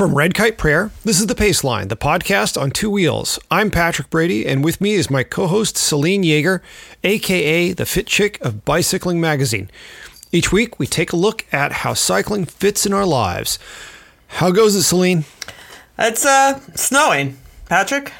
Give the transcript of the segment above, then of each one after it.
From Red Kite Prayer, this is The Paceline, the podcast on two wheels. I'm Patrick Brady, and with me is my co host Selene Yeager, aka the Fit Chick of Bicycling Magazine. Each week, we take a look at how cycling fits in our lives. How goes it, Selene? It's uh snowing. Patrick,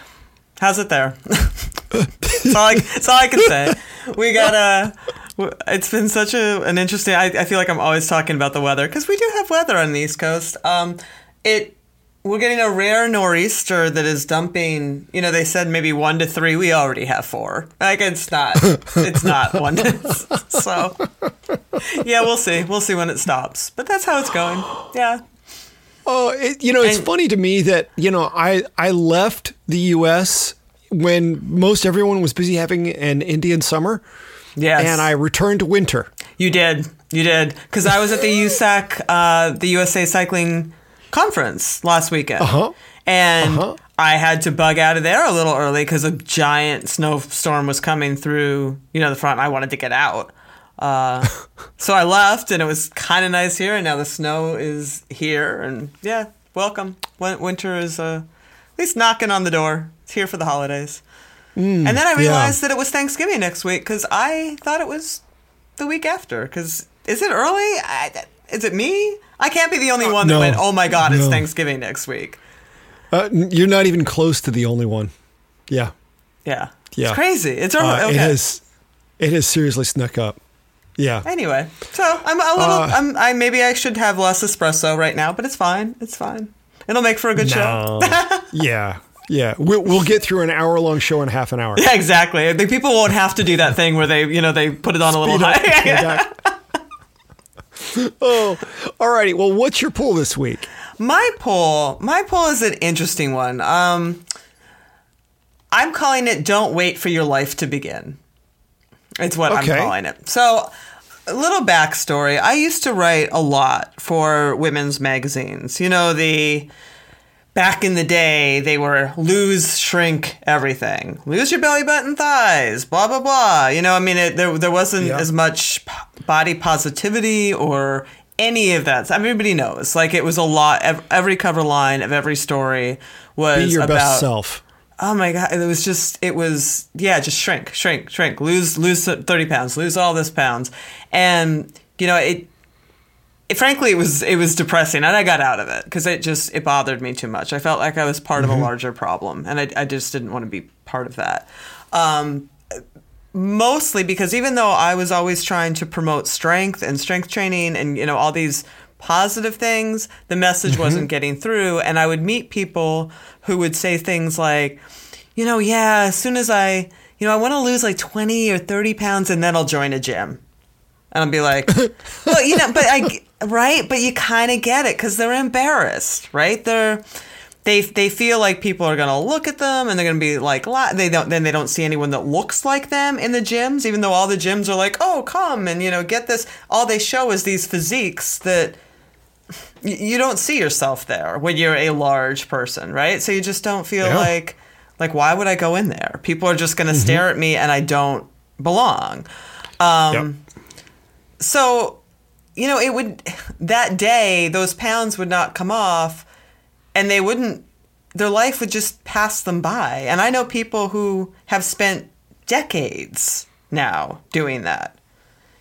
how's it there? that's, all I, that's all I can say. We got a. Uh, it's been such a, an interesting. I, I feel like I'm always talking about the weather because we do have weather on the East Coast. Um, it we're getting a rare nor'easter that is dumping. You know, they said maybe one to three. We already have four. Like it's not. it's not one. To, so yeah, we'll see. We'll see when it stops. But that's how it's going. Yeah. Oh, it, you know, it's and, funny to me that you know I I left the U.S. when most everyone was busy having an Indian summer. Yes. And I returned to winter. You did. You did. Because I was at the USAC, uh, the USA Cycling conference last weekend. Uh-huh. And uh-huh. I had to bug out of there a little early because a giant snowstorm was coming through, you know, the front. I wanted to get out. Uh, so I left, and it was kind of nice here. And now the snow is here, and yeah, welcome. Winter is uh, at least knocking on the door. It's here for the holidays. Mm, and then I realized yeah. that it was Thanksgiving next week because I thought it was the week after. Because is it early? I, is it me? I can't be the only one that no, went, oh my God, it's no. Thanksgiving next week. Uh, you're not even close to the only one. Yeah. Yeah. Yeah. It's crazy. It's uh, okay. It has, it has seriously snuck up. Yeah. Anyway, so I'm a little. Uh, I'm. I maybe I should have less espresso right now, but it's fine. It's fine. It'll make for a good no. show. yeah. Yeah, we'll, we'll get through an hour long show in half an hour. Yeah, exactly. The people won't have to do that thing where they, you know, they put it on Speed a little high. oh, all righty. Well, what's your poll this week? My poll, my poll is an interesting one. Um, I'm calling it "Don't wait for your life to begin." It's what okay. I'm calling it. So, a little backstory. I used to write a lot for women's magazines. You know the back in the day, they were lose, shrink, everything. Lose your belly button, thighs, blah blah blah. You know, I mean, it, there there wasn't yeah. as much body positivity or any of that. Everybody knows. Like it was a lot. Every cover line of every story was be your about, best self. Oh my god! It was just. It was yeah. Just shrink, shrink, shrink. Lose, lose thirty pounds. Lose all this pounds, and you know it it, frankly, it was it was depressing, and I got out of it because it just it bothered me too much. I felt like I was part mm-hmm. of a mm-hmm. larger problem, and I, I just didn't want to be part of that. Um, mostly because even though I was always trying to promote strength and strength training, and you know all these positive things, the message mm-hmm. wasn't getting through, and I would meet people who would say things like, you know, yeah, as soon as I, you know, I want to lose like twenty or thirty pounds, and then I'll join a gym. And I'll be like, well, you know, but I, right? But you kind of get it because they're embarrassed, right? They're, they, they feel like people are going to look at them and they're going to be like, they don't, then they don't see anyone that looks like them in the gyms, even though all the gyms are like, oh, come and, you know, get this. All they show is these physiques that, you don't see yourself there when you're a large person, right? So you just don't feel yeah. like like why would I go in there? People are just going to mm-hmm. stare at me and I don't belong. Um, yep so you know it would that day those pounds would not come off and they wouldn't their life would just pass them by and i know people who have spent decades now doing that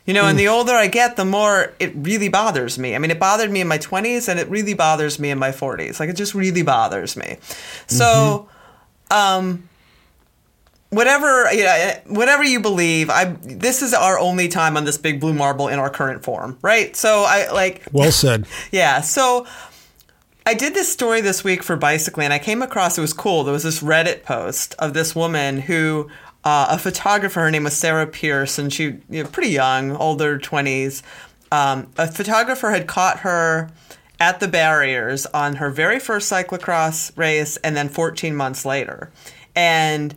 you know, and the older I get, the more it really bothers me. I mean, it bothered me in my 20s and it really bothers me in my 40s. Like, it just really bothers me. So, mm-hmm. um, whatever you know, whatever you believe i this is our only time on this big blue marble in our current form right so i like well said yeah so i did this story this week for bicycling and i came across it was cool there was this reddit post of this woman who uh, a photographer. Her name was Sarah Pierce, and she you know, pretty young, older twenties. Um, a photographer had caught her at the barriers on her very first cyclocross race, and then 14 months later, and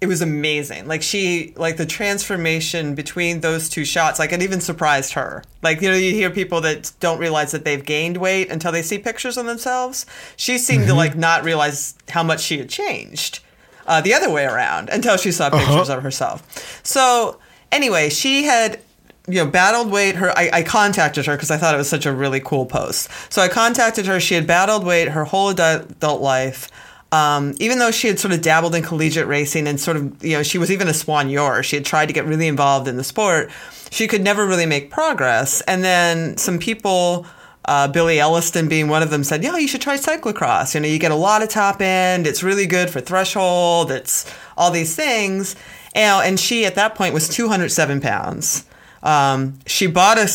it was amazing. Like she, like the transformation between those two shots, like it even surprised her. Like you know, you hear people that don't realize that they've gained weight until they see pictures of themselves. She seemed to like not realize how much she had changed. Uh, the other way around until she saw pictures of herself. So anyway, she had you know battled weight. Her I, I contacted her because I thought it was such a really cool post. So I contacted her. She had battled weight her whole adult life. Um, even though she had sort of dabbled in collegiate racing and sort of, you know, she was even a Swan soigneur, she had tried to get really involved in the sport, she could never really make progress. And then some people, uh, Billy Elliston being one of them, said, Yeah, you should try cyclocross. You know, you get a lot of top end, it's really good for threshold, it's all these things. And, and she, at that point, was 207 pounds. Um, she bought a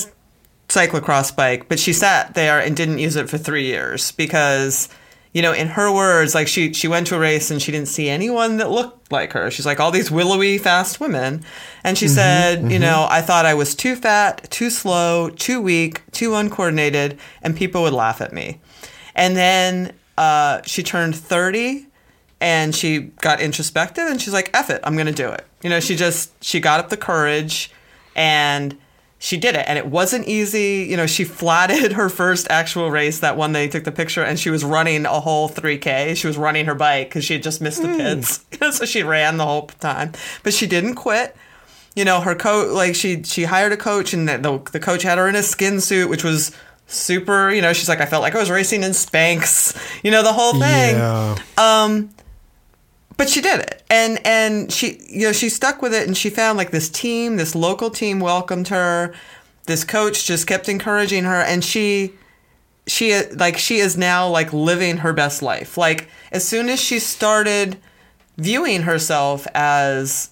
cyclocross bike, but she sat there and didn't use it for three years because you know, in her words, like she she went to a race and she didn't see anyone that looked like her. She's like all these willowy fast women, and she mm-hmm, said, mm-hmm. you know, I thought I was too fat, too slow, too weak, too uncoordinated, and people would laugh at me. And then uh, she turned thirty, and she got introspective, and she's like, "Eff it, I'm gonna do it." You know, she just she got up the courage, and she did it. And it wasn't easy. You know she flatted her first actual race that one they took the picture and she was running a whole 3k she was running her bike because she had just missed the mm. pits. So she ran the whole time. But she didn't quit. You know her coach like she she hired a coach and the, the, the coach had her in a skin suit which was super you know she's like i felt like i was racing in spanx. You know the whole thing. Yeah. um but she did it. And and she you know she stuck with it and she found like this team this local team welcomed her. This coach just kept encouraging her and she she like she is now like living her best life. Like as soon as she started viewing herself as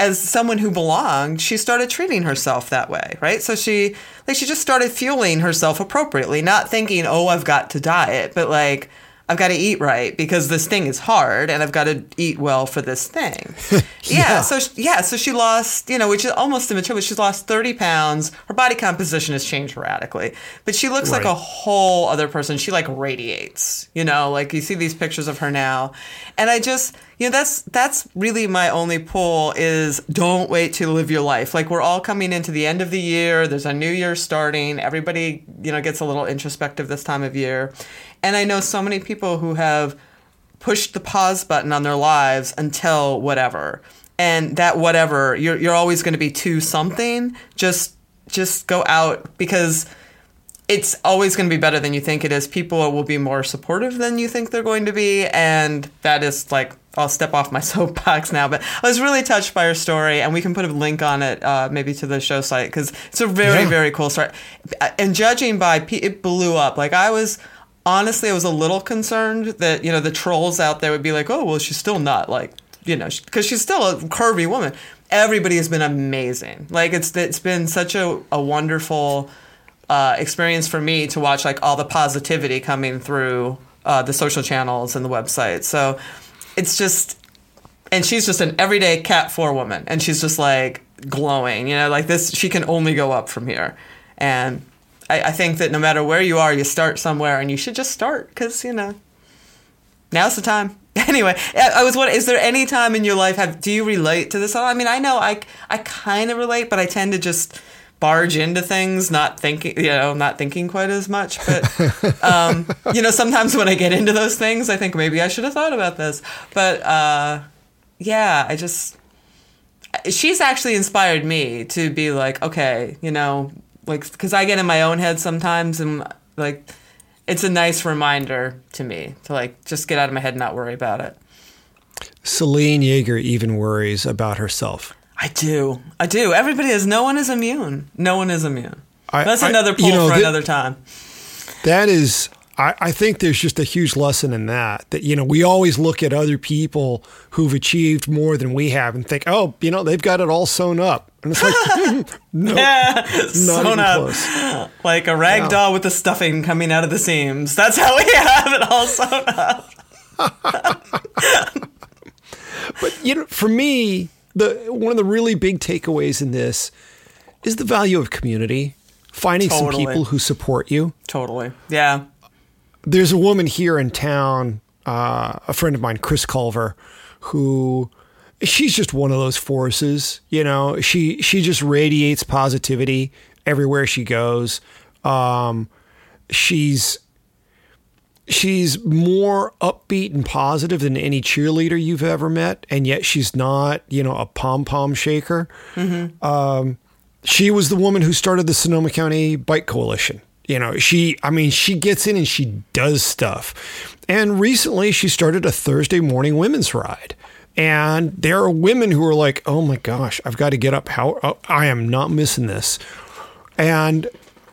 as someone who belonged she started treating herself that way right? So she like she just started fueling herself appropriately not thinking oh i've got to diet but like I've got to eat right because this thing is hard and I've got to eat well for this thing. yeah. yeah. So, yeah. So she lost, you know, which is almost immature, but she's lost 30 pounds. Her body composition has changed radically, but she looks right. like a whole other person. She like radiates, you know, like you see these pictures of her now. And I just, you know, that's, that's really my only pull is don't wait to live your life. Like we're all coming into the end of the year. There's a new year starting. Everybody, you know, gets a little introspective this time of year and I know so many people who have pushed the pause button on their lives until whatever. And that whatever, you're you're always going to be to something. Just just go out because it's always going to be better than you think it is. People will be more supportive than you think they're going to be, and that is like I'll step off my soapbox now. But I was really touched by her story, and we can put a link on it, uh, maybe to the show site because it's a very yeah. very cool story. And judging by it blew up. Like I was honestly, I was a little concerned that you know the trolls out there would be like, "Oh, well, she's still not like you know," because she's still a curvy woman. Everybody has been amazing. Like it's it's been such a, a wonderful uh, experience for me to watch like all the positivity coming through uh, the social channels and the website. So it's just, and she's just an everyday cat four woman, and she's just like glowing. You know, like this, she can only go up from here, and I, I think that no matter where you are, you start somewhere, and you should just start because you know now's the time. Anyway, I was wondering, is there any time in your life have do you relate to this at all? I mean, I know I I kind of relate, but I tend to just barge into things, not thinking, you know, not thinking quite as much. But um, you know, sometimes when I get into those things, I think maybe I should have thought about this. But uh, yeah, I just she's actually inspired me to be like, okay, you know, like because I get in my own head sometimes, and like it's a nice reminder to me to like just get out of my head and not worry about it. Selene Yeager even worries about herself. I do. I do. Everybody is. No one is immune. No one is immune. I, That's I, another pull you know, for th- another time. That is I, I think there's just a huge lesson in that. That you know, we always look at other people who've achieved more than we have and think, oh, you know, they've got it all sewn up. And it's like, no, yeah, sewn up, close. like a rag yeah. doll with the stuffing coming out of the seams. That's how we have it all sewn up. but you know, for me, the one of the really big takeaways in this is the value of community. Finding Totally. some people who support you. Totally. Yeah. There's a woman here in town, uh, a friend of mine, Chris Culver, who she's just one of those forces. You know, she she just radiates positivity everywhere she goes. Um, she's she's more upbeat and positive than any cheerleader you've ever met, and yet she's not, you know, a pom pom shaker. Um, she was the woman who started the Sonoma County Bike Coalition. You know, she, I mean, she gets in and she does stuff. And recently she started a Thursday morning women's ride. And there are women who are like, oh my gosh, I've got to get up. How oh, I am not missing this. And,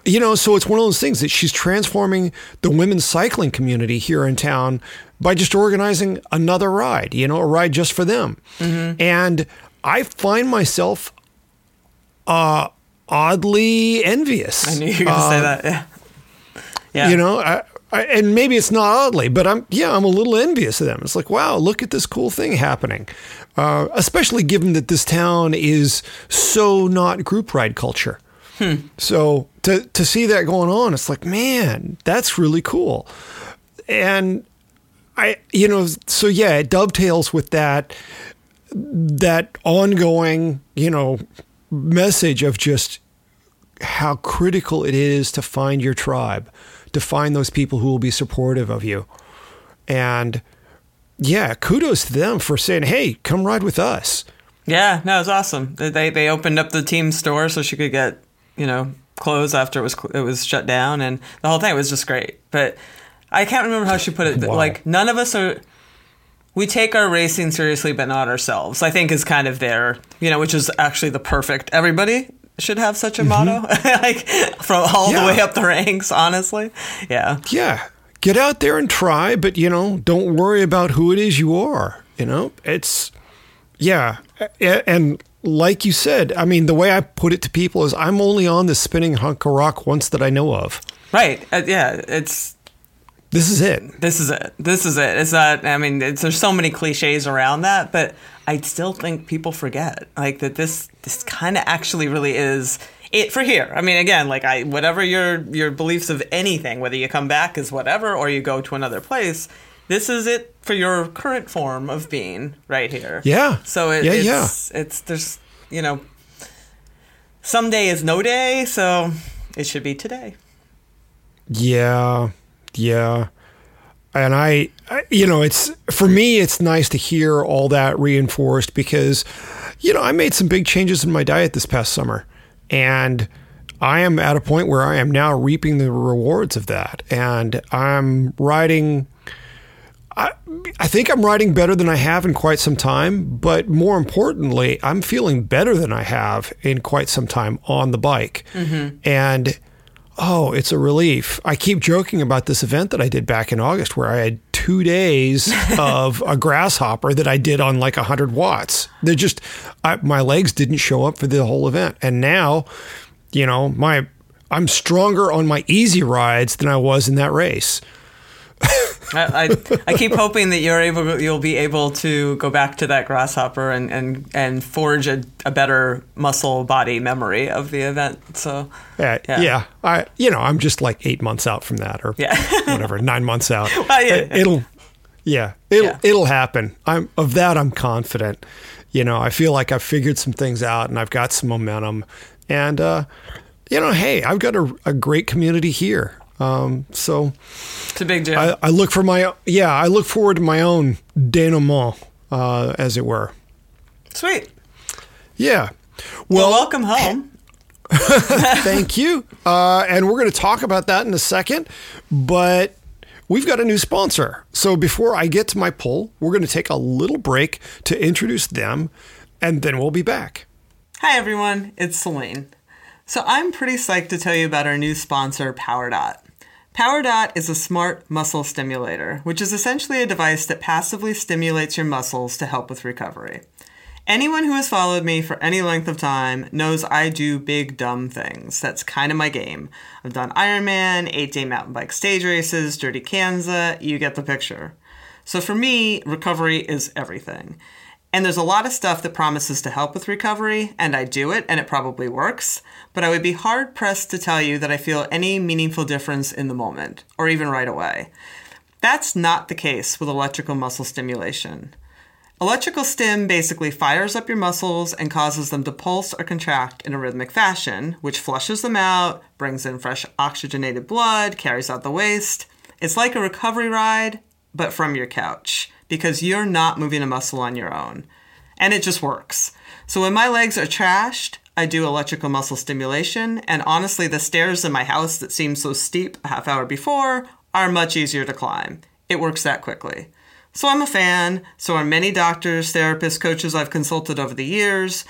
you know, so it's one of those things that she's transforming the women's cycling community here in town by just organizing another ride, you know, a ride just for them. And I find myself uh, oddly envious. I knew you were going to say that. Yeah. Yeah. You know, I, I, and maybe it's not oddly, but I'm yeah, I'm a little envious of them. It's like, wow, look at this cool thing happening. Uh, especially given that this town is so not group ride culture. So to to see that going on, it's like, man, that's really cool. And I, you know, so yeah, it dovetails with that that ongoing, you know, message of just how critical it is to find your tribe, to find those people who will be supportive of you. And yeah, kudos to them for saying, "Hey, come ride with us." Yeah, no, it was awesome. They they opened up the team store so she could get you know close after it was it was shut down, and the whole thing was just great. But I can't remember how she put it. Wow. Like none of us are. We take our racing seriously, but not ourselves. I think is kind of there, you know, which is actually the perfect. Everybody should have such a mm-hmm. motto, like from all Yeah. the way up the ranks. Honestly, yeah, Yeah, get out there and try, but you know, don't worry about who it is you are. You know, it's yeah, and like you said, I mean, the way I put it to people is, I'm only on this spinning hunk of rock once that I know of. right, uh, yeah. It's This is it. this is it. This is it. It's not. I mean, it's, there's so many cliches around that, but I still think people forget like that. This this kind of actually really is it for here. I mean, again, like I whatever your your beliefs of anything, whether you come back as whatever or you go to another place, this is it for your current form of being right here. Yeah. So it, Yeah, it's it's there's you know someday is no day, so it should be today. Yeah, yeah. And I, I, you know, it's for me, it's nice to hear all that reinforced because, you know, I made some big changes in my diet this past summer. And I am at a point where I am now reaping the rewards of that. And I'm riding. I, I think I'm riding better than I have in quite some time, but more importantly, I'm feeling better than I have in quite some time on the bike. Mm-hmm. And oh, it's a relief. I keep joking about this event that I did back in August where I had two days of a grasshopper that I did on like 100 watts. They're just, I, my legs didn't show up for the whole event. And now, you know, my, I'm stronger on my easy rides than I was in that race. I, I, I keep hoping that you're able you'll be able to go back to that grasshopper and and, and forge a, a better muscle body memory of the event. So Uh, Yeah. yeah. I you know I'm just like eight months out from that, or Yeah. whatever, nine months out. Well, yeah. It, will yeah, it'll Yeah. it'll happen. I'm of that. I'm confident. You know, I feel like I've figured some things out, and I've got some momentum. And uh, you know, hey, I've got a, a great community here. Um, so it's a big deal. I, I look for my yeah, I look forward to my own denouement, uh, as it were. Sweet. Yeah. Well, Well, welcome home. Thank you. Uh, and we're going to talk about that in a second. But we've got a new sponsor. So before I get to my poll, we're going to take a little break to introduce them, and then we'll be back. Hi everyone, it's Selene. So I'm pretty psyched to tell you about our new sponsor, PowerDot. PowerDot is a smart muscle stimulator, which is essentially a device that passively stimulates your muscles to help with recovery. Anyone who has followed me for any length of time knows I do big dumb things. That's kind of my game. I've done Ironman, 8-day mountain bike stage races, Dirty Kanza, you get the picture. So for me, recovery is everything. And there's a lot of stuff that promises to help with recovery, and I do it, and it probably works. But I would be hard pressed to tell you that I feel any meaningful difference in the moment, or even right away. That's not the case with electrical muscle stimulation. Electrical stim basically fires up your muscles and causes them to pulse or contract in a rhythmic fashion, which flushes them out, brings in fresh oxygenated blood, carries out the waste. It's like a recovery ride, but from your couch, because you're not moving a muscle on your own. And it just works. So when my legs are trashed, I do electrical muscle stimulation, and honestly, the stairs in my house that seemed so steep a half hour before are much easier to climb. It works that quickly. So I'm a fan. So are many doctors, therapists, coaches I've consulted over the years.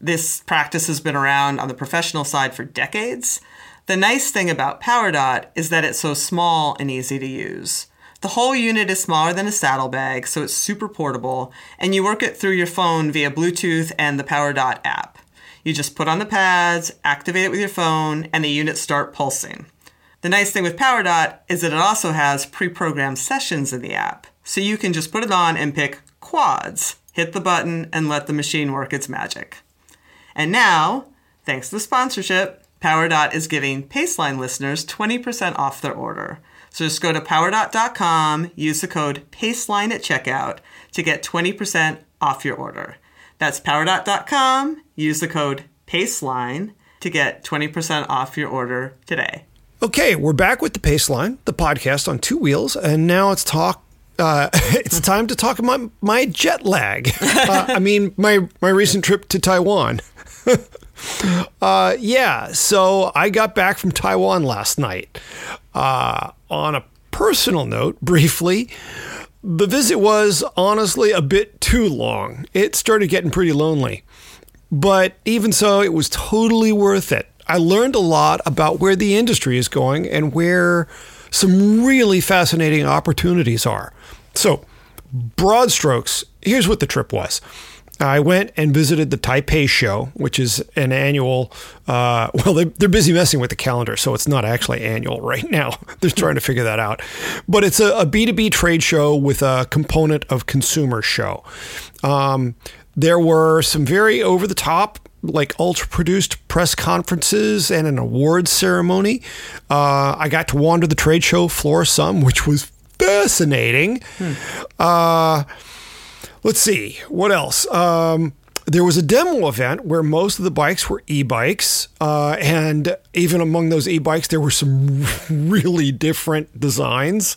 This practice has been around on the professional side for decades. The nice thing about PowerDot is that it's so small and easy to use. The whole unit is smaller than a saddlebag, so it's super portable, and you work it through your phone via Bluetooth and the PowerDot app. You just put on the pads, activate it with your phone, and the units start pulsing. The nice thing with PowerDot is that it also has pre programmed sessions in the app. So you can just put it on and pick quads, hit the button, and let the machine work its magic. And now, thanks to the sponsorship, PowerDot is giving Paceline listeners 20% off their order. So just go to powerdot.com, use the code PACELINE at checkout to get 20% off your order. That's powerdot.com, use the code PACELINE to get 20% off your order today. Okay, we're back with the Paceline, the podcast on two wheels, and now it's talk uh, it's time to talk about my jet lag. Uh, I mean, my my recent trip to Taiwan. uh, yeah, so I got back from Taiwan last night. Uh, on a personal note, briefly, the visit was honestly a bit too long. It started getting pretty lonely, but even so, it was totally worth it. I learned a lot about where the industry is going and where some really fascinating opportunities are. So, broad strokes, here's what the trip was. I went and visited the Taipei show, which is an annual. Uh, well, they, they're busy messing with the calendar, so it's not actually annual right now. they're trying to figure that out. But it's a a B2B trade show with a component of consumer show. Um, there were some very over the top like ultra produced press conferences and an awards ceremony. Uh, I got to wander the trade show floor some, which was fascinating. Hmm. Uh, let's see what else. Um, there was a demo event where most of the bikes were e-bikes, uh, and even among those e-bikes, there were some really different designs.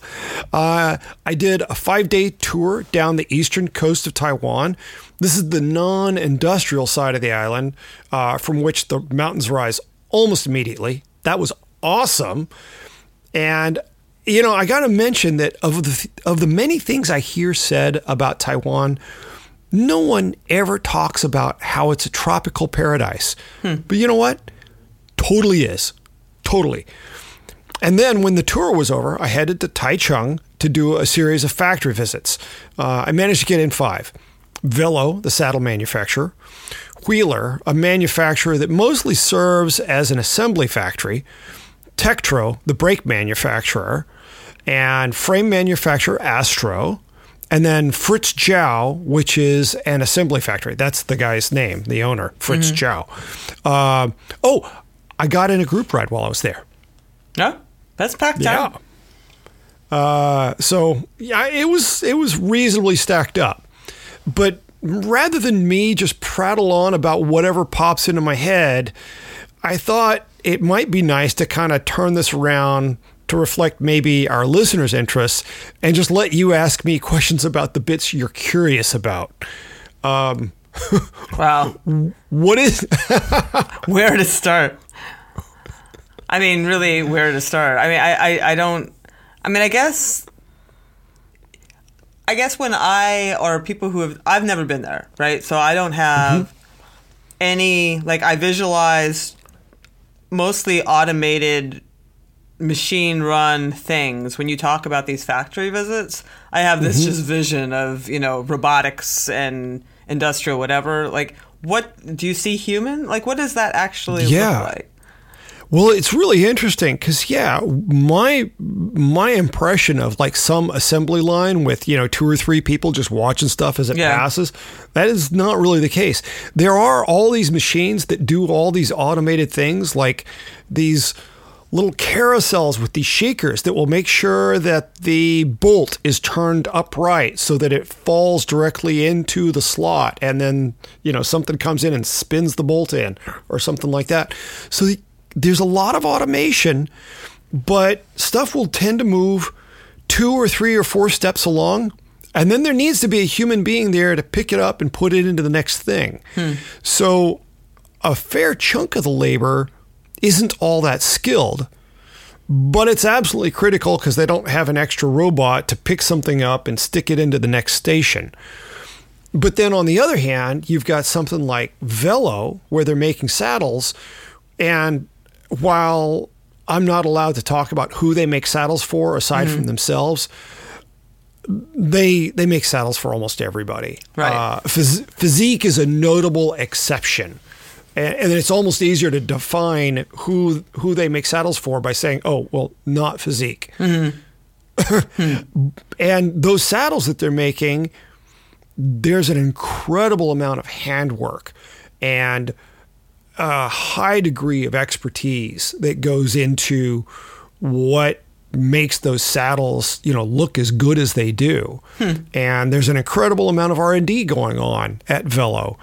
Uh, I did a five-day tour down the eastern coast of Taiwan. This is the non-industrial side of the island, uh, from which the mountains rise almost immediately. That was awesome, and you know, I got to mention that of the of the many things I hear said about Taiwan, no one ever talks about how it's a tropical paradise. Hmm. But you know what? Totally is. Totally. And then when the tour was over, I headed to Taichung to do a series of factory visits. Uh, I managed to get in five. Velo, the saddle manufacturer, Wheeler, a manufacturer that mostly serves as an assembly factory, Tektro, the brake manufacturer, and frame manufacturer Astro, and then Fritz Zhao, which is an assembly factory. That's the guy's name, the owner, Fritz mm-hmm. Zhao. Uh, oh, I got in a group ride while I was there. Yeah, that's packed yeah. out. Uh, so yeah, it was it was reasonably stacked up, but rather than me just prattle on about whatever pops into my head, I thought it might be nice to kind of turn this around to reflect maybe our listeners' interests and just let you ask me questions about the bits you're curious about. Um, wow. What is. where to start? I mean, really, where to start? I mean, I, I, I don't. I mean, I guess. I guess when I or people who have I've never been there, right? So I don't have mm-hmm. any like I visualize mostly automated machine run things when you talk about these factory visits i have this mm-hmm. just vision of you know robotics and industrial whatever like what do you see human like what does that actually yeah. look like Well, it's really interesting because yeah, my my impression of like some assembly line with you know two or three people just watching stuff as it Yeah. passes, that is not really the case. There are all these machines that do all these automated things, like these little carousels with these shakers that will make sure that the bolt is turned upright so that it falls directly into the slot and then you know something comes in and spins the bolt in or something like that so the, there's a lot of automation but stuff will tend to move two or three or four steps along and then there needs to be a human being there to pick it up and put it into the next thing hmm. so a fair chunk of the labor isn't all that skilled, but it's absolutely critical because they don't have an extra robot to pick something up and stick it into the next station. But then on the other hand, you've got something like Velo where they're making saddles. And while I'm not allowed to talk about who they make saddles for aside from themselves, they they make saddles for almost everybody. Right. Uh, phys- Fizik is a notable exception, and, and it's almost easier to define who who they make saddles for by saying, "Oh, well, not Fizik." and those saddles that they're making, there's an incredible amount of handwork and a high degree of expertise that goes into what makes those saddles you know look as good as they do. And there's an incredible amount of r&d going on at velo.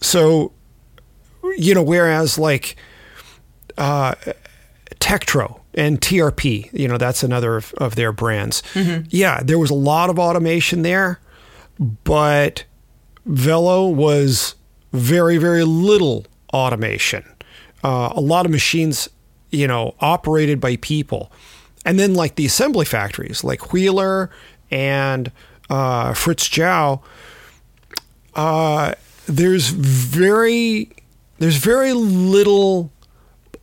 So you know whereas like uh, Tektro and TRP, you know, that's another of, of their brands. Yeah, there was a lot of automation there, but Velo was very, very little automation. Uh, a lot of machines, you know, operated by people. And then, like the assembly factories, like Wheeler and uh, Fritz Jow, uh, there's very there's very little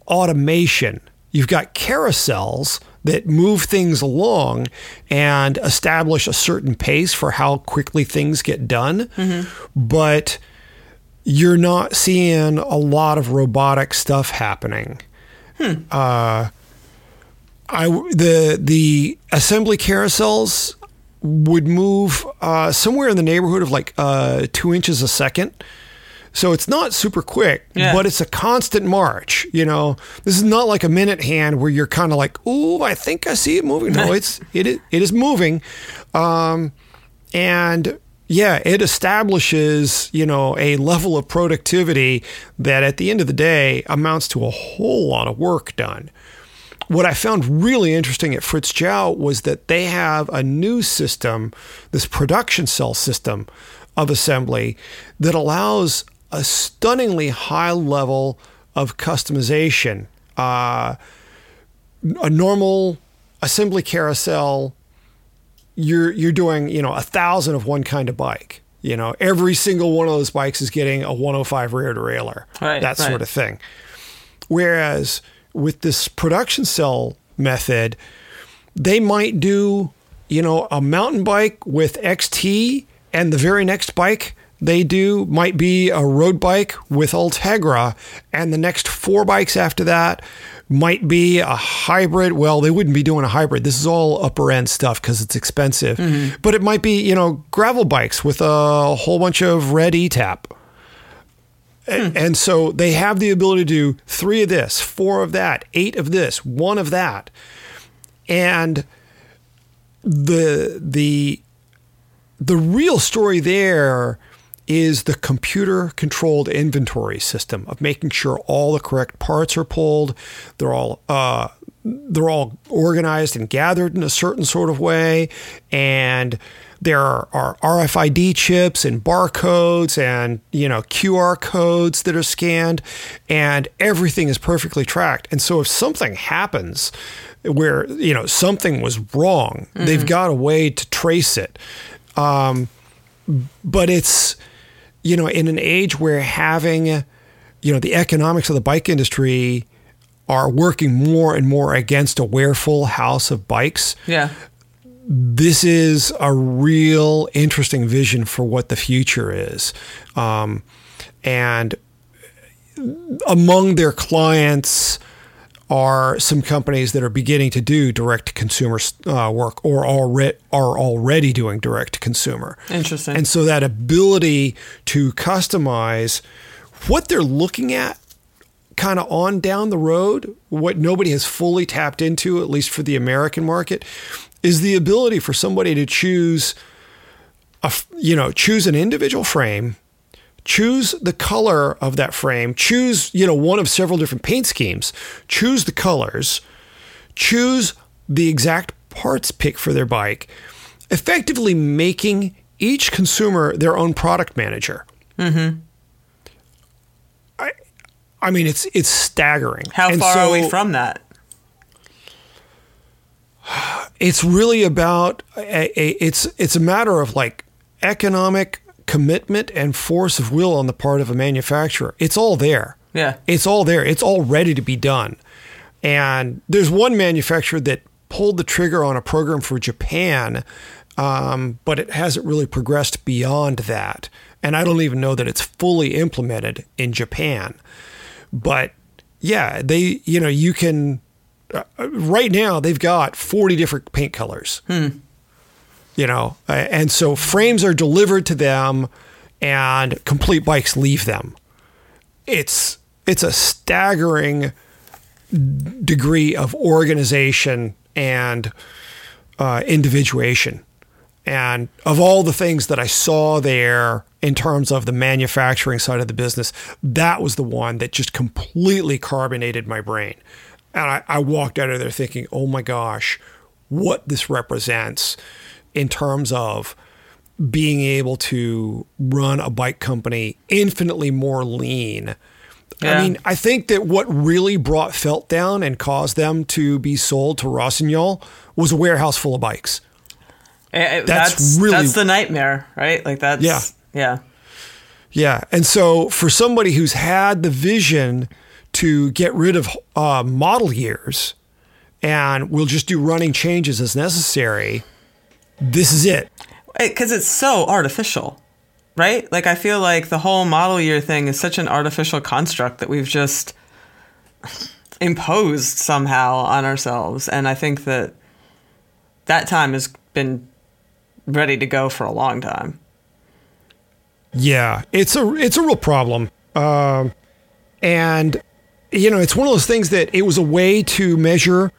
automation. You've got carousels that move things along and establish a certain pace for how quickly things get done. But you're not seeing a lot of robotic stuff happening. Uh, I the the assembly carousels would move uh, somewhere in the neighborhood of like uh, two inches a second. So it's not super quick, Yeah. but it's a constant march. You know, this is not like a minute hand where you're kind of like, "Ooh, I think I see it moving." No, it's it is, it is moving, um, and yeah, it establishes you know a level of productivity that at the end of the day amounts to a whole lot of work done what I found really interesting at Fritz Jow was that they have a new system, this production cell system of assembly that allows a stunningly high level of customization. Uh, a normal assembly carousel, you're you're doing you know a thousand of one kind of bike. You know, every single one of those bikes is getting a 105 rear derailleur, Right, that right. sort of thing. Whereas with this production cell method, they might do, you know, a mountain bike with XT, and the very next bike they do might be a road bike with Ultegra, and the next four bikes after that might be a hybrid. Well, they wouldn't be doing a hybrid. This is all upper end stuff because it's expensive. Mm-hmm. But it might be, you know, gravel bikes with a whole bunch of red ETAP. A- hmm. And so they have the ability to do three of this, four of that, eight of this, one of that. And the the the real story there is the computer controlled inventory system of making sure all the correct parts are pulled. They're all uh, they're all organized and gathered in a certain sort of way, and there are RFID chips and barcodes and you know QR codes that are scanned, and everything is perfectly tracked. And so if something happens where you know something was wrong, they've got a way to trace it. Um, but it's you know in an age where having you know the economics of the bike industry are working more and more against a wearful house of bikes Yeah. this is a real interesting vision for what the future is um, and among their clients are some companies that are beginning to do direct to consumer uh, work or already are already doing direct to consumer. Interesting. And so that ability to customize what they're looking at kind of on down the road, what nobody has fully tapped into, at least for the American market, is the ability for somebody to choose a you know choose an individual frame choose the color of that frame. Choose you know one of several different paint schemes. Choose the colors. Choose the exact parts pick for their bike. Effectively making each consumer their own product manager. Mm-hmm. I, I mean it's it's staggering. How And far are so- we from that? It's really about a, a, it's it's a matter of like economic commitment and force of will on the part of a manufacturer. It's all there. Yeah. It's all there. It's all ready to be done. And there's one manufacturer that pulled the trigger on a program for Japan, um, but it hasn't really progressed beyond that. And I don't even know that it's fully implemented in Japan. But yeah, they, you know, you can, uh, right now, they've got 40 different paint colors. You know, and so frames are delivered to them and complete bikes leave them. It's, it's a staggering degree of organization and uh, individuation. And of all the things that I saw there in terms of the manufacturing side of the business, that was the one that just completely carbonated my brain. And I, I walked out of there thinking, oh my gosh, what this represents in terms of being able to run a bike company infinitely more lean. Yeah. I mean, I think that what really brought Felt down and caused them to be sold to Rossignol was a warehouse full of bikes. Eh, eh, That's that's really- that's the nightmare right like that's Yeah. yeah Yeah. And so for somebody who's had the vision to get rid of uh, model years and we'll just do running changes as necessary, this is it. because it's so artificial, right? Like I feel like the whole model year thing is such an artificial construct that we've just imposed somehow on ourselves, and I think that that time has been ready to go for a long time. Yeah, it's a it's a real problem, um, and you know it's one of those things that it was a way to measure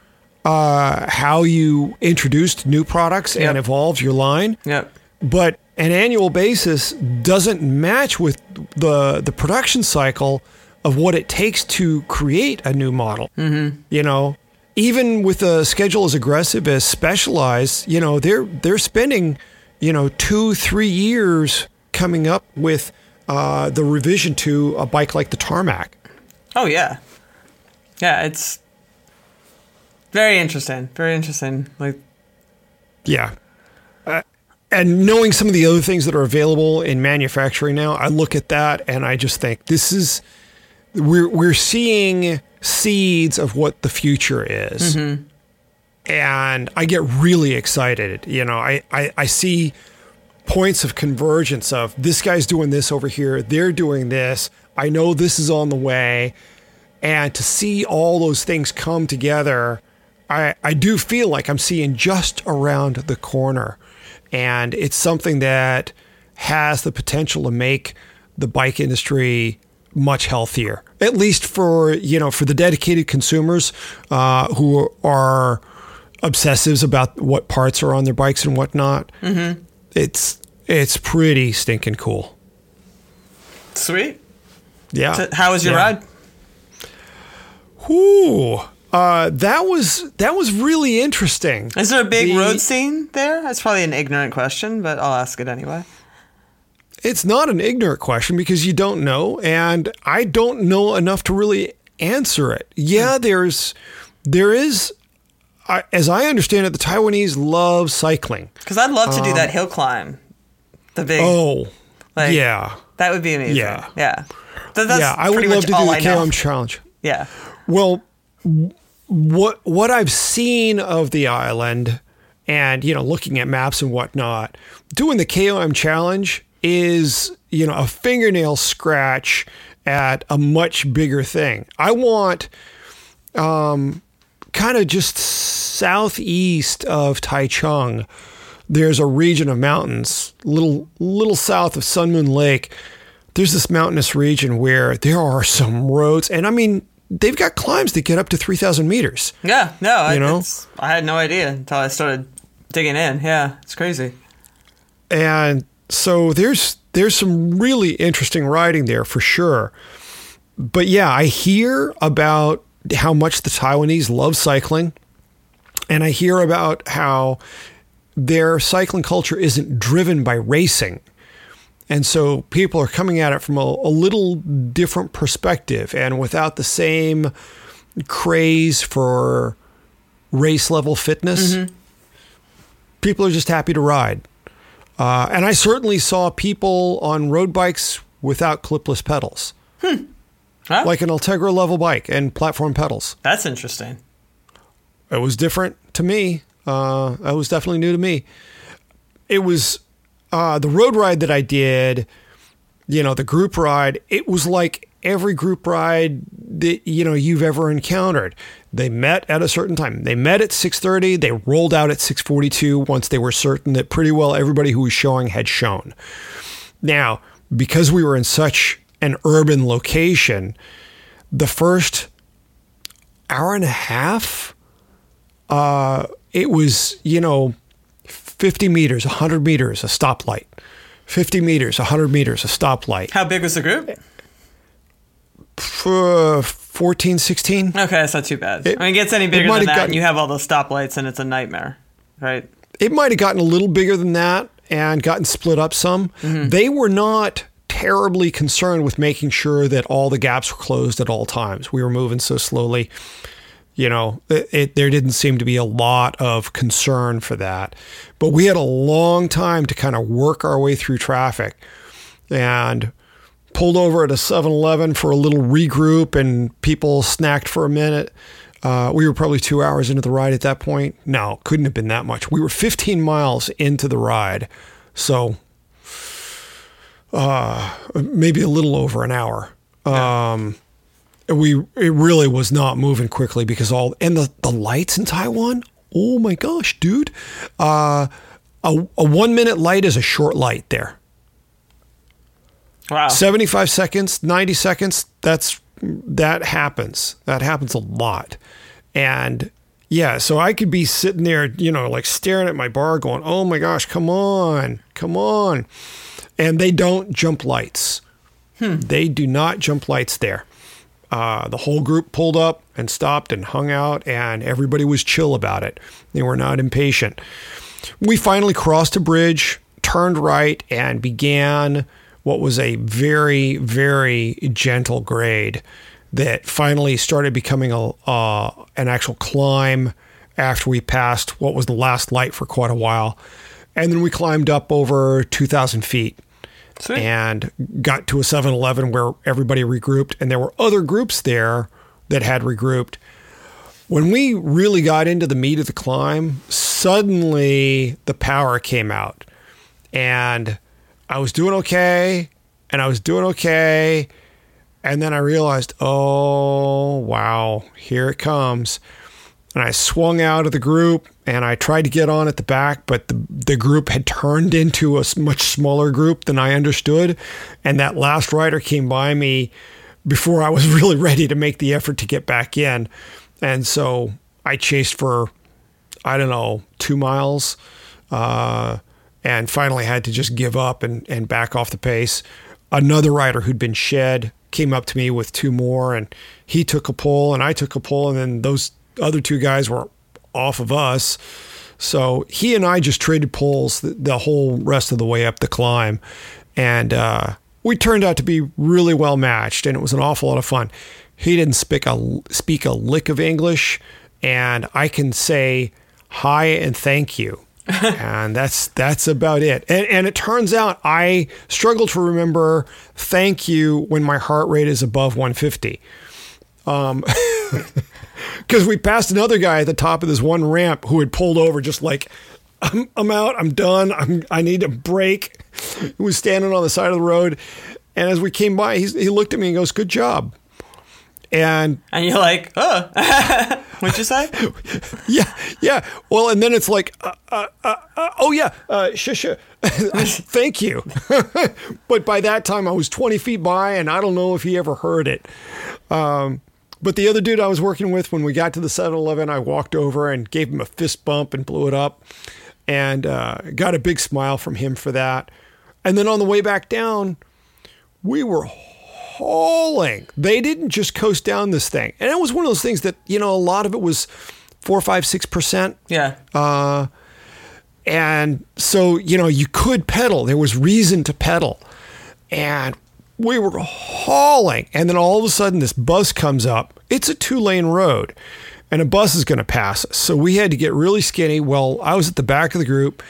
uh, how you introduced new products Yep. and evolved your line. Yep. but an annual basis doesn't match with the the production cycle of what it takes to create a new model. Mm-hmm. You know, even with a schedule as aggressive as Specialized, you know they're they're spending you know two three years coming up with uh, the revision to a bike like the Tarmac. Oh yeah, yeah. It's very interesting. Very interesting. Like Yeah. Uh, and knowing some of the other things that are available in manufacturing now, I look at that and I just think this is we're we're seeing seeds of what the future is. And I get really excited. You know, I, I, I see points of convergence of this guy's doing this over here, they're doing this. I know this is on the way. And to see all those things come together, I, I do feel like I'm seeing just around the corner. And it's something that has the potential to make the bike industry much healthier, at least for you know for the dedicated consumers uh, who are obsessives about what parts are on their bikes and whatnot. Mm-hmm. It's it's pretty stinking cool. sweet. Yeah. So how was your Yeah. ride? Whew. Uh, that was that was really interesting. Is there a big The- road scene there? That's probably an ignorant question, but I'll ask it anyway. It's not an ignorant question because you don't know, and I don't know enough to really answer it. Yeah, there's there is, I as I understand it, the Taiwanese love cycling. Because I'd love to do that hill climb. The big. Um, Oh, Like, yeah, That would be amazing. Yeah. Yeah. Yeah. I would love to do the I know. KOM challenge. Yeah. Well, what what I've seen of the island, and you know, looking at maps and whatnot, doing the KOM challenge is you know a fingernail scratch at a much bigger thing. I want um, kind of just southeast of Taichung, there's a region of mountains, little little south of Sun Moon Lake. There's this mountainous region where there are some roads, and I mean, they've got climbs that get up to three thousand meters. Yeah, no, I, You know? it's- I had no idea until I started digging in. Yeah, it's crazy. and so there's there's some really interesting riding there for sure. But yeah, I hear about how much the Taiwanese love cycling, and I hear about how their cycling culture isn't driven by racing. And so people are coming at it from a, a little different perspective and without the same craze for race level fitness. People are just happy to ride. Uh, and I certainly saw people on road bikes without clipless pedals, Huh? like an Ultegra level bike and platform pedals. That's interesting. It was different to me. Uh, that was definitely new to me. It was uh, the road ride that I did, you know, the group ride. It was like every group ride that you know you've ever encountered. They met at a certain time. They met at six thirty. They rolled out at six forty two once they were certain that pretty well everybody who was showing had shown. Now, because we were in such an urban location, the first hour and a half uh, it was, you know, 50 meters, 100 meters, a stoplight. 50 meters, 100 meters, a stoplight. How big was the group? Uh, 14, 16. Okay, that's not too bad. It- I mean, it gets any bigger than that, gotten- and you have all those stoplights, and it's a nightmare, right? It might have gotten a little bigger than that and gotten split up some. They were not terribly concerned with making sure that all the gaps were closed at all times. We were moving so slowly. You know, it, it, there didn't seem to be a lot of concern for that. But we had a long time to kind of work our way through traffic and pulled over at a 7 Eleven for a little regroup, and people snacked for a minute. Uh, we were probably two hours into the ride at that point. No, couldn't have been that much. We were 15 miles into the ride. So uh, maybe a little over an hour. Um, we it really was not moving quickly because all and the the lights in Taiwan. Oh my gosh, dude! Uh, a a one minute light is a short light there. Wow. 75 seconds, 90 seconds, that's that happens. That happens a lot. And yeah, so I could be sitting there, you know, like staring at my bar going, "Oh my gosh, come on. Come on." And they don't jump lights. They do not jump lights there. Uh, the whole group pulled up and stopped and hung out, and everybody was chill about it. They were not impatient. We finally crossed a bridge, turned right, and began what was a very, very gentle grade that finally started becoming a uh, an actual climb after we passed what was the last light for quite a while, and then we climbed up over two thousand feet Sweet. and got to a 7-Eleven where everybody regrouped and there were other groups there that had regrouped. When we really got into the meat of the climb, suddenly the power came out. And I was doing okay and I was doing okay and then I realized, "Oh, wow, here it comes." and I swung out of the group and I tried to get on at the back, but the, the group had turned into a much smaller group than I understood. And that last rider came by me before I was really ready to make the effort to get back in. And so I chased for, I don't know, two miles uh, and finally had to just give up and, and back off the pace. Another rider who'd been shed came up to me with two more and he took a pull and I took a pull and then those other two guys were off of us. So he and I just traded pulls the, the whole rest of the way up the climb. And uh, we turned out to be really well matched and it was an awful lot of fun. He didn't speak a, speak a lick of English and I can say hi and thank you. and that's that's about it. And and it turns out I struggle to remember thank you when my heart rate is above 150 because we passed another guy at the top of this one ramp who had pulled over just like I'm, I'm out i'm done I'm, i need a break he was standing on the side of the road and as we came by he's, he looked at me and goes good job and And you're like, oh, what'd you say? yeah, yeah. Well, and then it's like, uh, uh, uh, uh, oh yeah, uh, shusha, thank you. but by that time, I was 20 feet by, and I don't know if he ever heard it. Um, but the other dude I was working with, when we got to the 7 Eleven, I walked over and gave him a fist bump and blew it up and uh, got a big smile from him for that. And then on the way back down, we were hauling. They didn't just coast down this thing. And it was one of those things that, you know, a lot of it was four, five, six percent. Yeah. Uh, and so, you know, you could pedal. There was reason to pedal. And we were hauling. And then all of a sudden, this bus comes up. It's a two lane road, and a bus is going to pass us. So we had to get really skinny. Well, I was at the back of the group,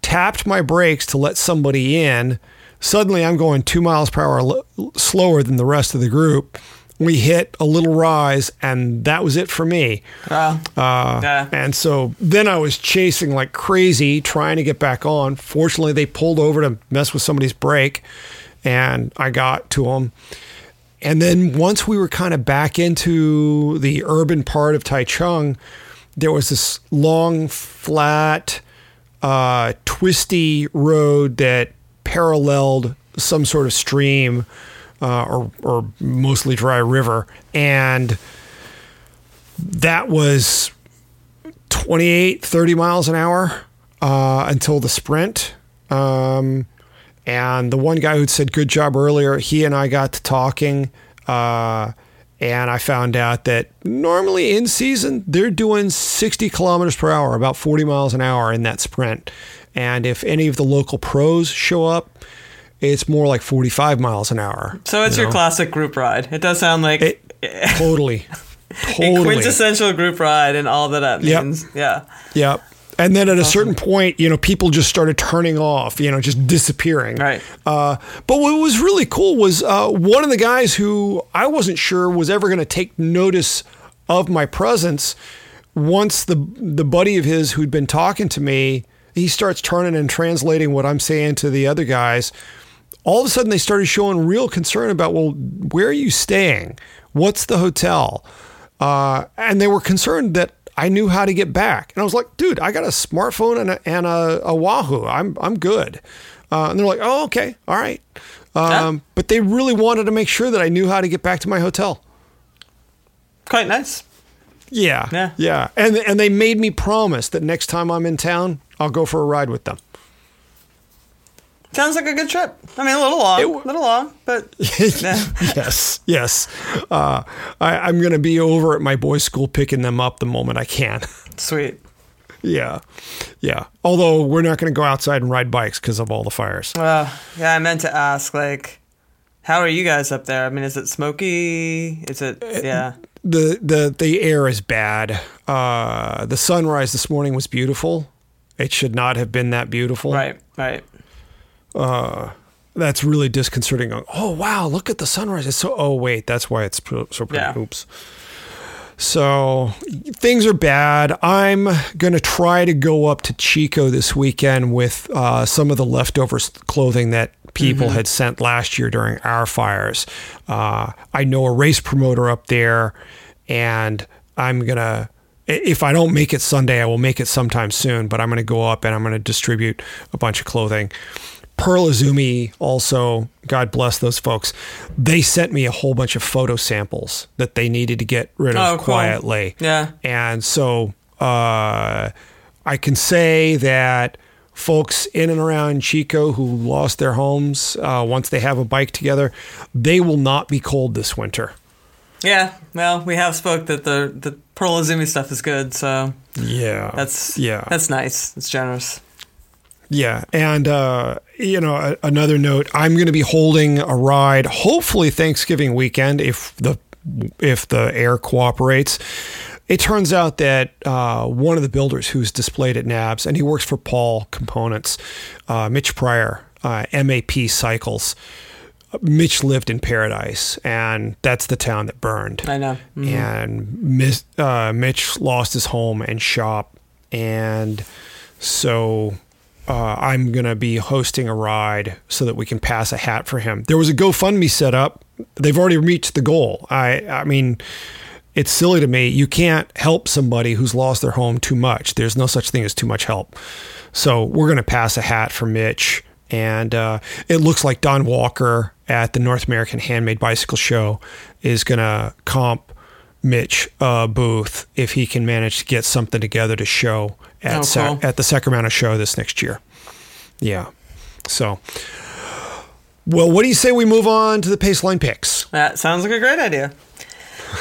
tapped my brakes to let somebody in. Suddenly, I'm going two miles per hour l- slower than the rest of the group. We hit a little rise, and that was it for me. Wow. Uh, Yeah. And so then I was chasing like crazy, trying to get back on. Fortunately, they pulled over to mess with somebody's brake, and I got to them. And then once we were kind of back into the urban part of Taichung, there was this long, flat, uh, twisty road that paralleled some sort of stream uh, or, or mostly dry river. And that was 28, 30 miles an hour uh, until the sprint. Um, and the one guy who'd said good job earlier, he and I got to talking. Uh, and I found out that normally in season, they're doing 60 kilometers per hour, about 40 miles an hour in that sprint. And if any of the local pros show up, it's more like 45 miles an hour. So it's you your know? classic group ride. It does sound like It- Totally. a totally. quintessential group ride and all that that Yep. means. Yeah. Yep. And then at a certain point, you know, people just started turning off, you know, just disappearing. Right. Uh, but what was really cool was uh, one of the guys who I wasn't sure was ever going to take notice of my presence. Once the the buddy of his who'd been talking to me, he starts turning and translating what I'm saying to the other guys. All of a sudden, they started showing real concern about, well, where are you staying? What's the hotel? Uh, and they were concerned that I knew how to get back. And I was like, dude, I got a smartphone and a, and a, a Wahoo. I'm, I'm good. Uh, and they're like, oh, okay. All right. Um, Yeah. But they really wanted to make sure that I knew how to get back to my hotel. Quite nice. Yeah. Yeah. Yeah. And, and they made me promise that next time I'm in town, I'll go for a ride with them. Sounds like a good trip. I mean, a little long, a w- little long, but yes, yes. Uh, I, I'm going to be over at my boys' school picking them up the moment I can. sweet. yeah, yeah. Although we're not going to go outside and ride bikes because of all the fires. Well, yeah, I meant to ask, like, how are you guys up there? I mean, is it smoky? Is it, yeah. the the The air is bad. Uh, the sunrise this morning was beautiful. It should not have been that beautiful. Right, right. That's really disconcerting. Going, oh wow, look at the sunrise. It's so. Oh wait, that's why it's so pretty. Yeah. Oops. So things are bad. I'm going to try to go up to Chico this weekend with uh, some of the leftover clothing that people had sent last year during our fires. Uh, I know a race promoter up there, and I'm going to. If I don't make it Sunday, I will make it sometime soon, but I'm going to go up and I'm going to distribute a bunch of clothing. Pearl Izumi also, God bless those folks. They sent me a whole bunch of photo samples that they needed to get rid of Oh, cool. quietly. Yeah. And so uh, I can say that folks in and around Chico who lost their homes uh, once they have a bike together, they will not be cold this winter. Yeah, well, we have spoke that the, the Pearl Izumi stuff is good, so Yeah. that's yeah. that's nice. It's generous. Yeah, and uh, you know, a, another note: I'm going to be holding a ride, hopefully Thanksgiving weekend, if the if the air cooperates. It turns out that uh, one of the builders who's displayed at NAHBS, and he works for Paul Components, uh, Mitch Pryor, uh, MAP Cycles. Mitch lived in Paradise, and that's the town that burned I know. Mhm. and Miss, uh, Mitch lost his home and shop, and so uh, I'm going to be hosting a ride so that we can pass a hat for him. There was a GoFundMe set up. They've already reached the goal. I, I mean, it's silly to me. You can't help somebody who's lost their home too much. There's no such thing as too much help. So we're going to pass a hat for Mitch. And uh, it looks like Don Walker at the North American Handmade Bicycle Show is going to comp Mitch uh, Booth if he can manage to get something together to show at, Oh, Sa- cool. at the Sacramento show this next year. Yeah. So, well, what do you say we move on to the Paceline picks? That sounds like a great idea.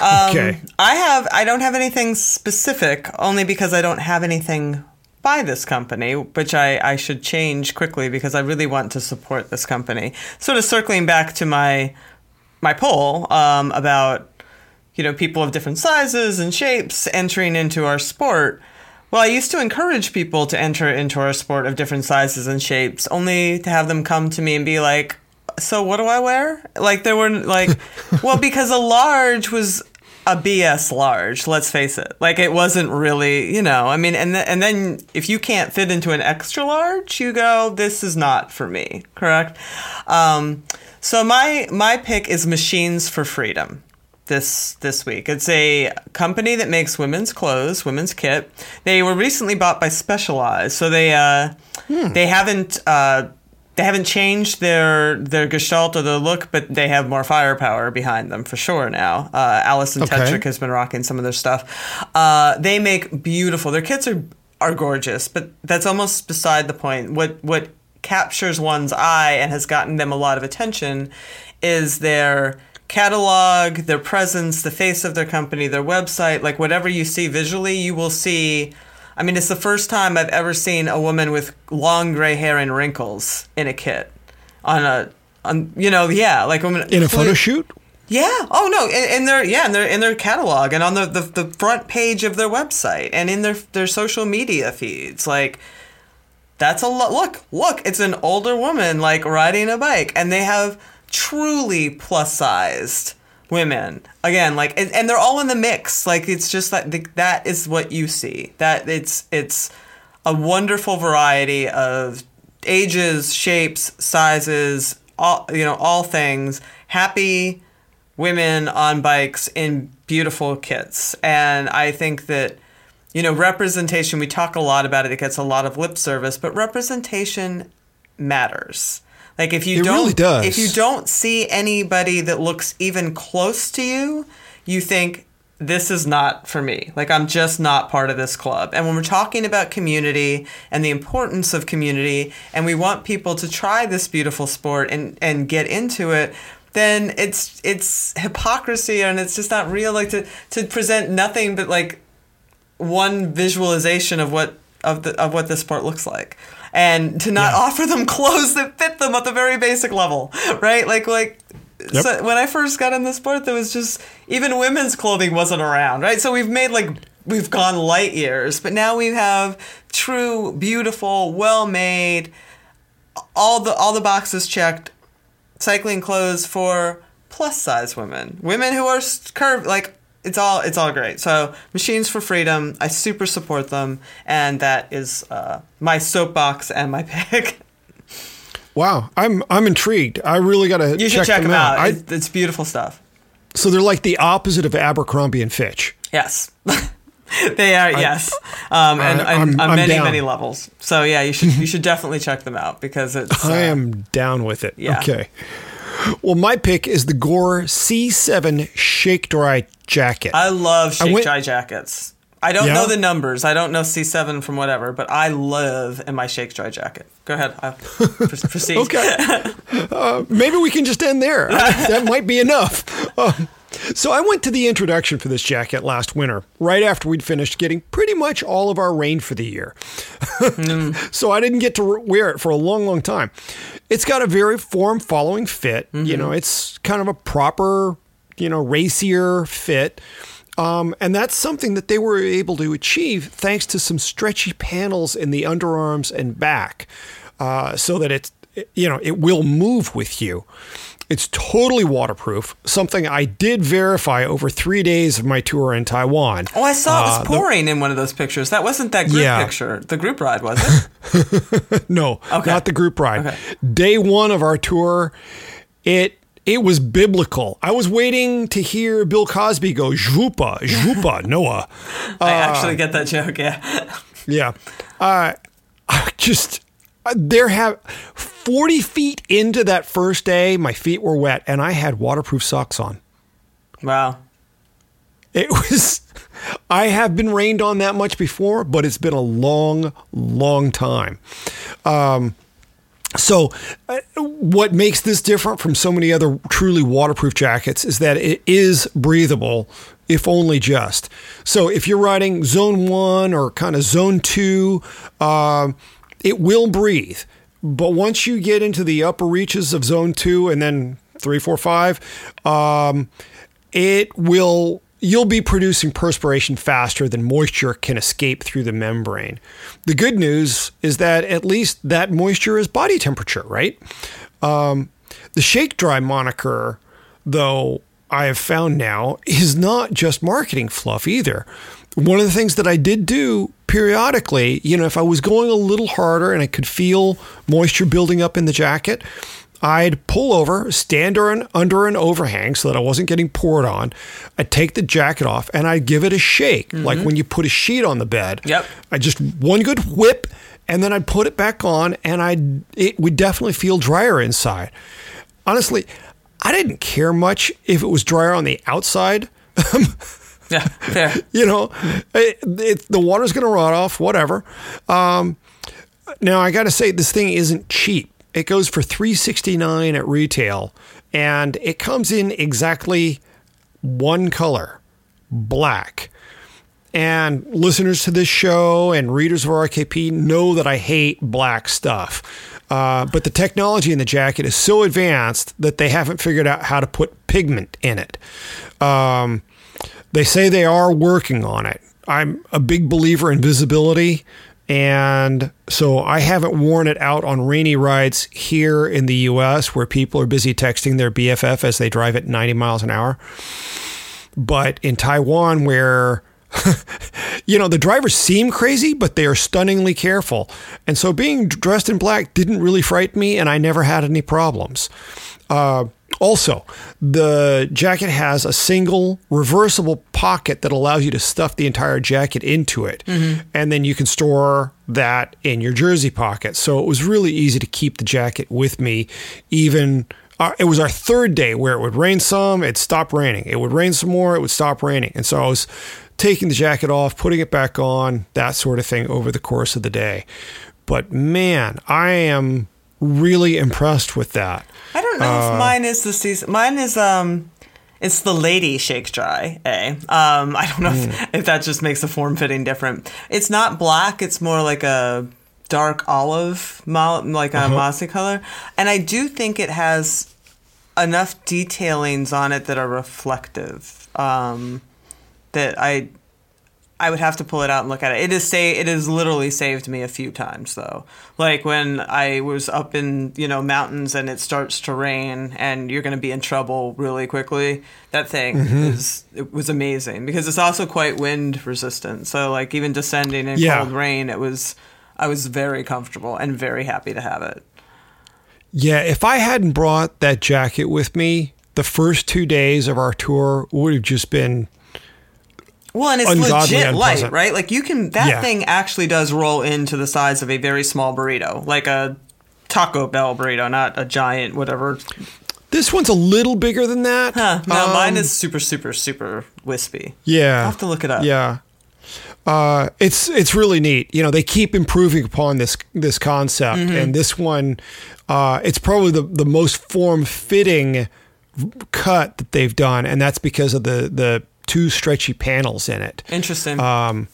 Um, Okay. I have. I don't have anything specific, only because I don't have anything by this company, which I, I should change quickly because I really want to support this company. Sort of circling back to my my poll um, about you know people of different sizes and shapes entering into our sport. Well, I used to encourage people to enter into our sport of different sizes and shapes, only to have them come to me and be like, "So what do I wear?" Like there were like, well, because a large was a BS large. Let's face it. Like it wasn't really, you know. I mean, and th- and then if you can't fit into an extra large, you go, "This is not for me." Correct. Um, so my my pick is Machines for Freedom this this week. It's a company that makes women's clothes, women's kit. They were recently bought by Specialized, so they uh, they haven't uh, they haven't changed their their gestalt or their look, but they have more firepower behind them for sure now. Uh, Alison Okay. Tetrick has been rocking some of their stuff. Uh, they make beautiful. Their kits are are gorgeous, but that's almost beside the point. What what captures one's eye and has gotten them a lot of attention is their catalog, their presence, the face of their company, their website, like whatever you see visually, you will see. I mean, it's the first time I've ever seen a woman with long gray hair and wrinkles in a kit on a, on you know, yeah, like a woman In a photo shoot? yeah. Oh no. In, in their yeah, in their in their catalog and on the, the the front page of their website and in their their social media feeds. Like that's a lo- look. Look, it's an older woman like riding a bike, and they have truly plus sized women. Again like and, and they're all in the mix. Like it's just that that is what you see. That it's it's a wonderful variety of ages shapes sizes all you know all things. Happy women on bikes in beautiful kits. And i think that you know representation we talk a lot about it it gets a lot of lip service but representation matters like if you It don't really if you don't see anybody that looks even close to you you think this is not for me. Like i'm just not part of this club. And when we're talking about community and the importance of community and we want people to try this beautiful sport and and get into it then it's it's hypocrisy and it's just not real. Like to to present nothing but like one visualization of what of the of what this sport looks like and to not offer them clothes that fit them at the very basic level right like like Yep. so when i first got in the sport there was just even women's clothing wasn't around right so we've made like we've gone light years but now we have true beautiful well made all the all the boxes checked cycling clothes for plus size women, women who are curved. Like it's all it's all great. So machines for freedom, I super support them, and that is uh, my soapbox and my pick. Wow, I'm I'm intrigued. I really got to You should check, check them out. I, It's, it's beautiful stuff. so they're like the opposite of Abercrombie and Fitch. Yes. they are yes, um, and, I- I'm- on I'm many down. many levels. So yeah, you should you should definitely check them out because it's. I uh, am down with it. yeah. Okay. Well, my pick is the Gore C7 Shake Dry Jacket. I love shake went- dry jackets. I don't Yeah? know the numbers. I don't know C7 from whatever, but I live in my shake dry jacket. Go ahead. I'll proceed. Okay. uh, maybe we can just end there. that might be enough. Um, so I went to the introduction for this jacket last winter, right after we'd finished getting pretty much all of our rain for the year. so I didn't get to wear it for a long, long time. It's got a very form-following fit. You know, it's kind of a proper, you know, racier fit. Um, and that's something that they were able to achieve thanks to some stretchy panels in the underarms and back, uh, so that it's you know it will move with you. It's totally waterproof, something I did verify over three days of my tour in Taiwan. Oh, I saw it was Uh, the- pouring in one of those pictures. That wasn't that group Yeah. picture. The group ride, was it? No, Okay. not the group ride. Okay. Day one of our tour, it it was biblical. I was waiting to hear Bill Cosby go "Jvupa, Jvupa, Noah." I actually get that joke. Yeah. Yeah, uh, I just uh, there have forty feet into that first day, my feet were wet, and I had waterproof socks on. Wow. It was. I have been rained on that much before, but it's been a long, long time. Um, so, uh, what makes this different from so many other truly waterproof jackets is that it is breathable, if only just. So, if you're riding zone one or kind of zone two, um, it will breathe. But once you get into the upper reaches of zone two and then three, four, five, um, it will you'll be producing perspiration faster than moisture can escape through the membrane. The good news is that at least that moisture is body temperature, right? Um, the shake dry moniker, though, I have found now is not just marketing fluff either. One of the things that I did do periodically, you know, if I was going a little harder and I could feel moisture building up in the jacket, I'd pull over, stand under an, under an overhang so that I wasn't getting poured on. I'd take the jacket off and I'd give it a shake, mm-hmm. like when you put a sheet on the bed. Yep. I just one good whip, and then I'd put it back on, and I it would definitely feel drier inside. Honestly, I didn't care much if it was drier on the outside. Yeah. Fair. you know, it, it, the water's going to rot off, whatever. Um, now I got to say, this thing isn't cheap. It goes for three sixty nine at retail, and it comes in exactly one color, black. And listeners to this show and readers of RKP know that I hate black stuff. Uh, but the technology in the jacket is so advanced that they haven't figured out how to put pigment in it. Um, they say they are working on it. I'm a big believer in visibility. And so I haven't worn it out on rainy rides here in the US where people are busy texting their BFF as they drive at 90 miles an hour. But in Taiwan, where you know, the drivers seem crazy, but they are stunningly careful. And so being dressed in black didn't really frighten me, and I never had any problems. Uh, also, the jacket has a single reversible pocket that allows you to stuff the entire jacket into it. And then you can store that in your jersey pocket. So it was really easy to keep the jacket with me, even. Uh, it was our third day where it would rain some, it stopped raining. It would rain some more, it would stop raining. And so I was taking the jacket off, putting it back on, that sort of thing over the course of the day. But man, I am really impressed with that. I don't know Uh, if mine is the season. Mine is um, it's the lady shake dry. A. Um, I don't know Hmm. if, if that just makes the form fitting different. It's not black. It's more like a dark olive, like a Uh-huh. mossy color. And I do think it has enough detailings on it that are reflective. Um, that I I would have to pull it out and look at it. It is say it has literally saved me a few times though. Like when I was up in you know mountains and it starts to rain and you're going to be in trouble really quickly. That thing mm-hmm. is it was amazing because it's also quite wind resistant. So like even descending in Yeah. cold rain, it was I was very comfortable and very happy to have it. Yeah, if I hadn't brought that jacket with me, the first two days of our tour would have just been Well, and it's legit light, right? Like you can that Yeah. thing actually does roll into the size of a very small burrito, like a Taco Bell burrito, not a giant whatever. this one's a little bigger than that. Huh, no, mine Um, is super, super, super wispy. Yeah, I'll have to look it up. Yeah, uh, it's it's really neat. You know, they keep improving upon this this concept, Mm-hmm. and this one, uh, it's probably the the most form fitting cut that they've done, and that's because of the the two stretchy panels in it. Interesting. Um,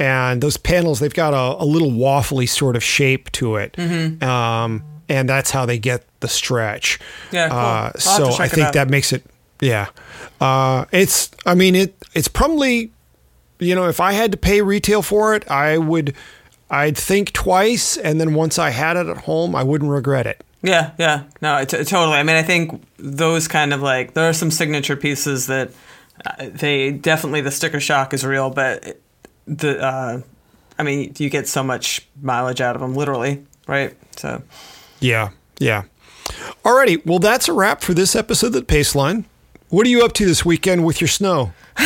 and those panels, they've got a, a little waffly sort of shape to it. Mm-hmm. Um, and that's how they get the stretch. Yeah, cool. Uh, so I think that makes it, yeah. Uh, it's, I mean, it, it's probably, you know, if I had to pay retail for it, I would, I'd think twice. And then once I had it at home, I wouldn't regret it. Yeah, yeah, no, t- totally. I mean, I think those kind of like there are some signature pieces that they definitely the sticker shock is real, but the uh, I mean, you get so much mileage out of them, literally, right? So, yeah, yeah. Alrighty, well, that's a wrap for this episode of the Paceline. What are you up to this weekend with your snow?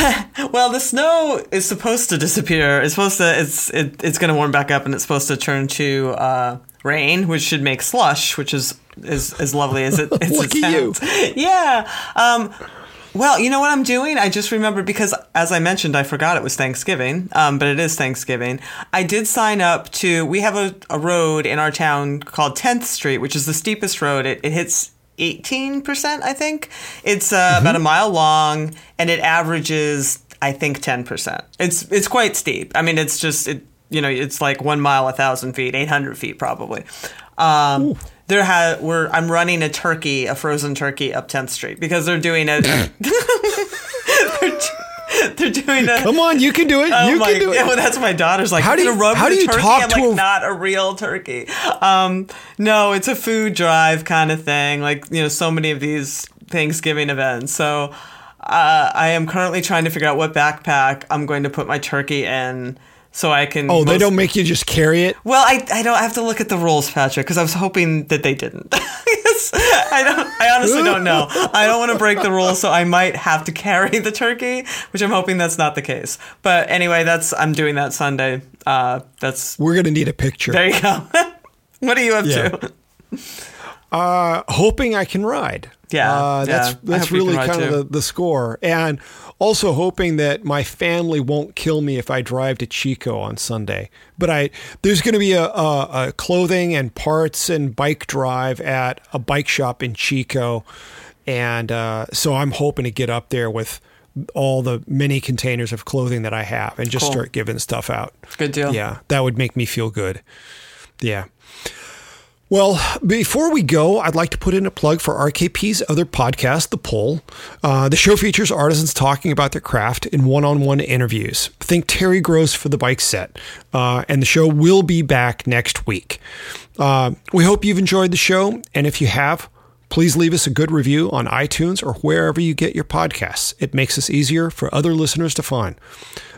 well, the snow is supposed to disappear. It's supposed to. It's it, it's going to warm back up, and it's supposed to turn to uh, rain, which should make slush, which is is as lovely as it. As Look it at you. Yeah. Um, well, you know what I'm doing? I just remembered because, as I mentioned, I forgot it was Thanksgiving, um, but it is Thanksgiving. I did sign up to, we have a, a road in our town called 10th Street, which is the steepest road. It, it hits 18%, I think. It's uh, about a mile long and it averages, I think, 10%. It's, it's quite steep. I mean, it's just, it, you know, it's like one mile, a thousand feet, 800 feet probably. Um, there ha- we're I'm running a turkey, a frozen turkey up 10th Street because they're doing it. they're, they're doing it. Come on, you can do it. Oh you my, can do it. yeah, well, that's my daughter's like. How do you- rub how do you turkey? talk I'm to like, a- not a real turkey. Um, no, it's a food drive kind of thing. Like you know, so many of these Thanksgiving events. So uh, I am currently trying to figure out what backpack I'm going to put my turkey in, so I can. Oh, they don't make you just carry it? well, I, I don't have to look at the rules, Patrick, because I was hoping that they didn't. I don't. I honestly don't know. I don't want to break the rules, so I might have to carry the turkey, which I'm hoping that's not the case. But anyway, that's I'm doing that Sunday. Uh, that's We're going to need a picture. there you go. what are you up Yeah. to? Uh, hoping I can ride. Yeah, uh, that's yeah. That's hope you can really kind of the, the score, and also hoping that my family won't kill me if I drive to Chico on Sunday. But I there's going to be a, a, a clothing and parts and bike drive at a bike shop in Chico, and uh, so I'm hoping to get up there with all the many containers of clothing that I have and just Cool. start giving stuff out. Good deal. Yeah, that would make me feel good. Yeah. Well, before we go, I'd like to put in a plug for RKP's other podcast, The Pull. Uh, the show features artisans talking about their craft in one on one interviews. Think Terry Gross for the bike set. Uh, and the show will be back next week. Uh, we hope you've enjoyed the show. And if you have, please leave us a good review on iTunes or wherever you get your podcasts. It makes us easier for other listeners to find.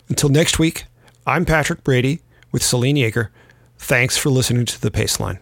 Until next week, I'm Patrick Brady with Selene Yeager. Thanks for listening to The Paceline.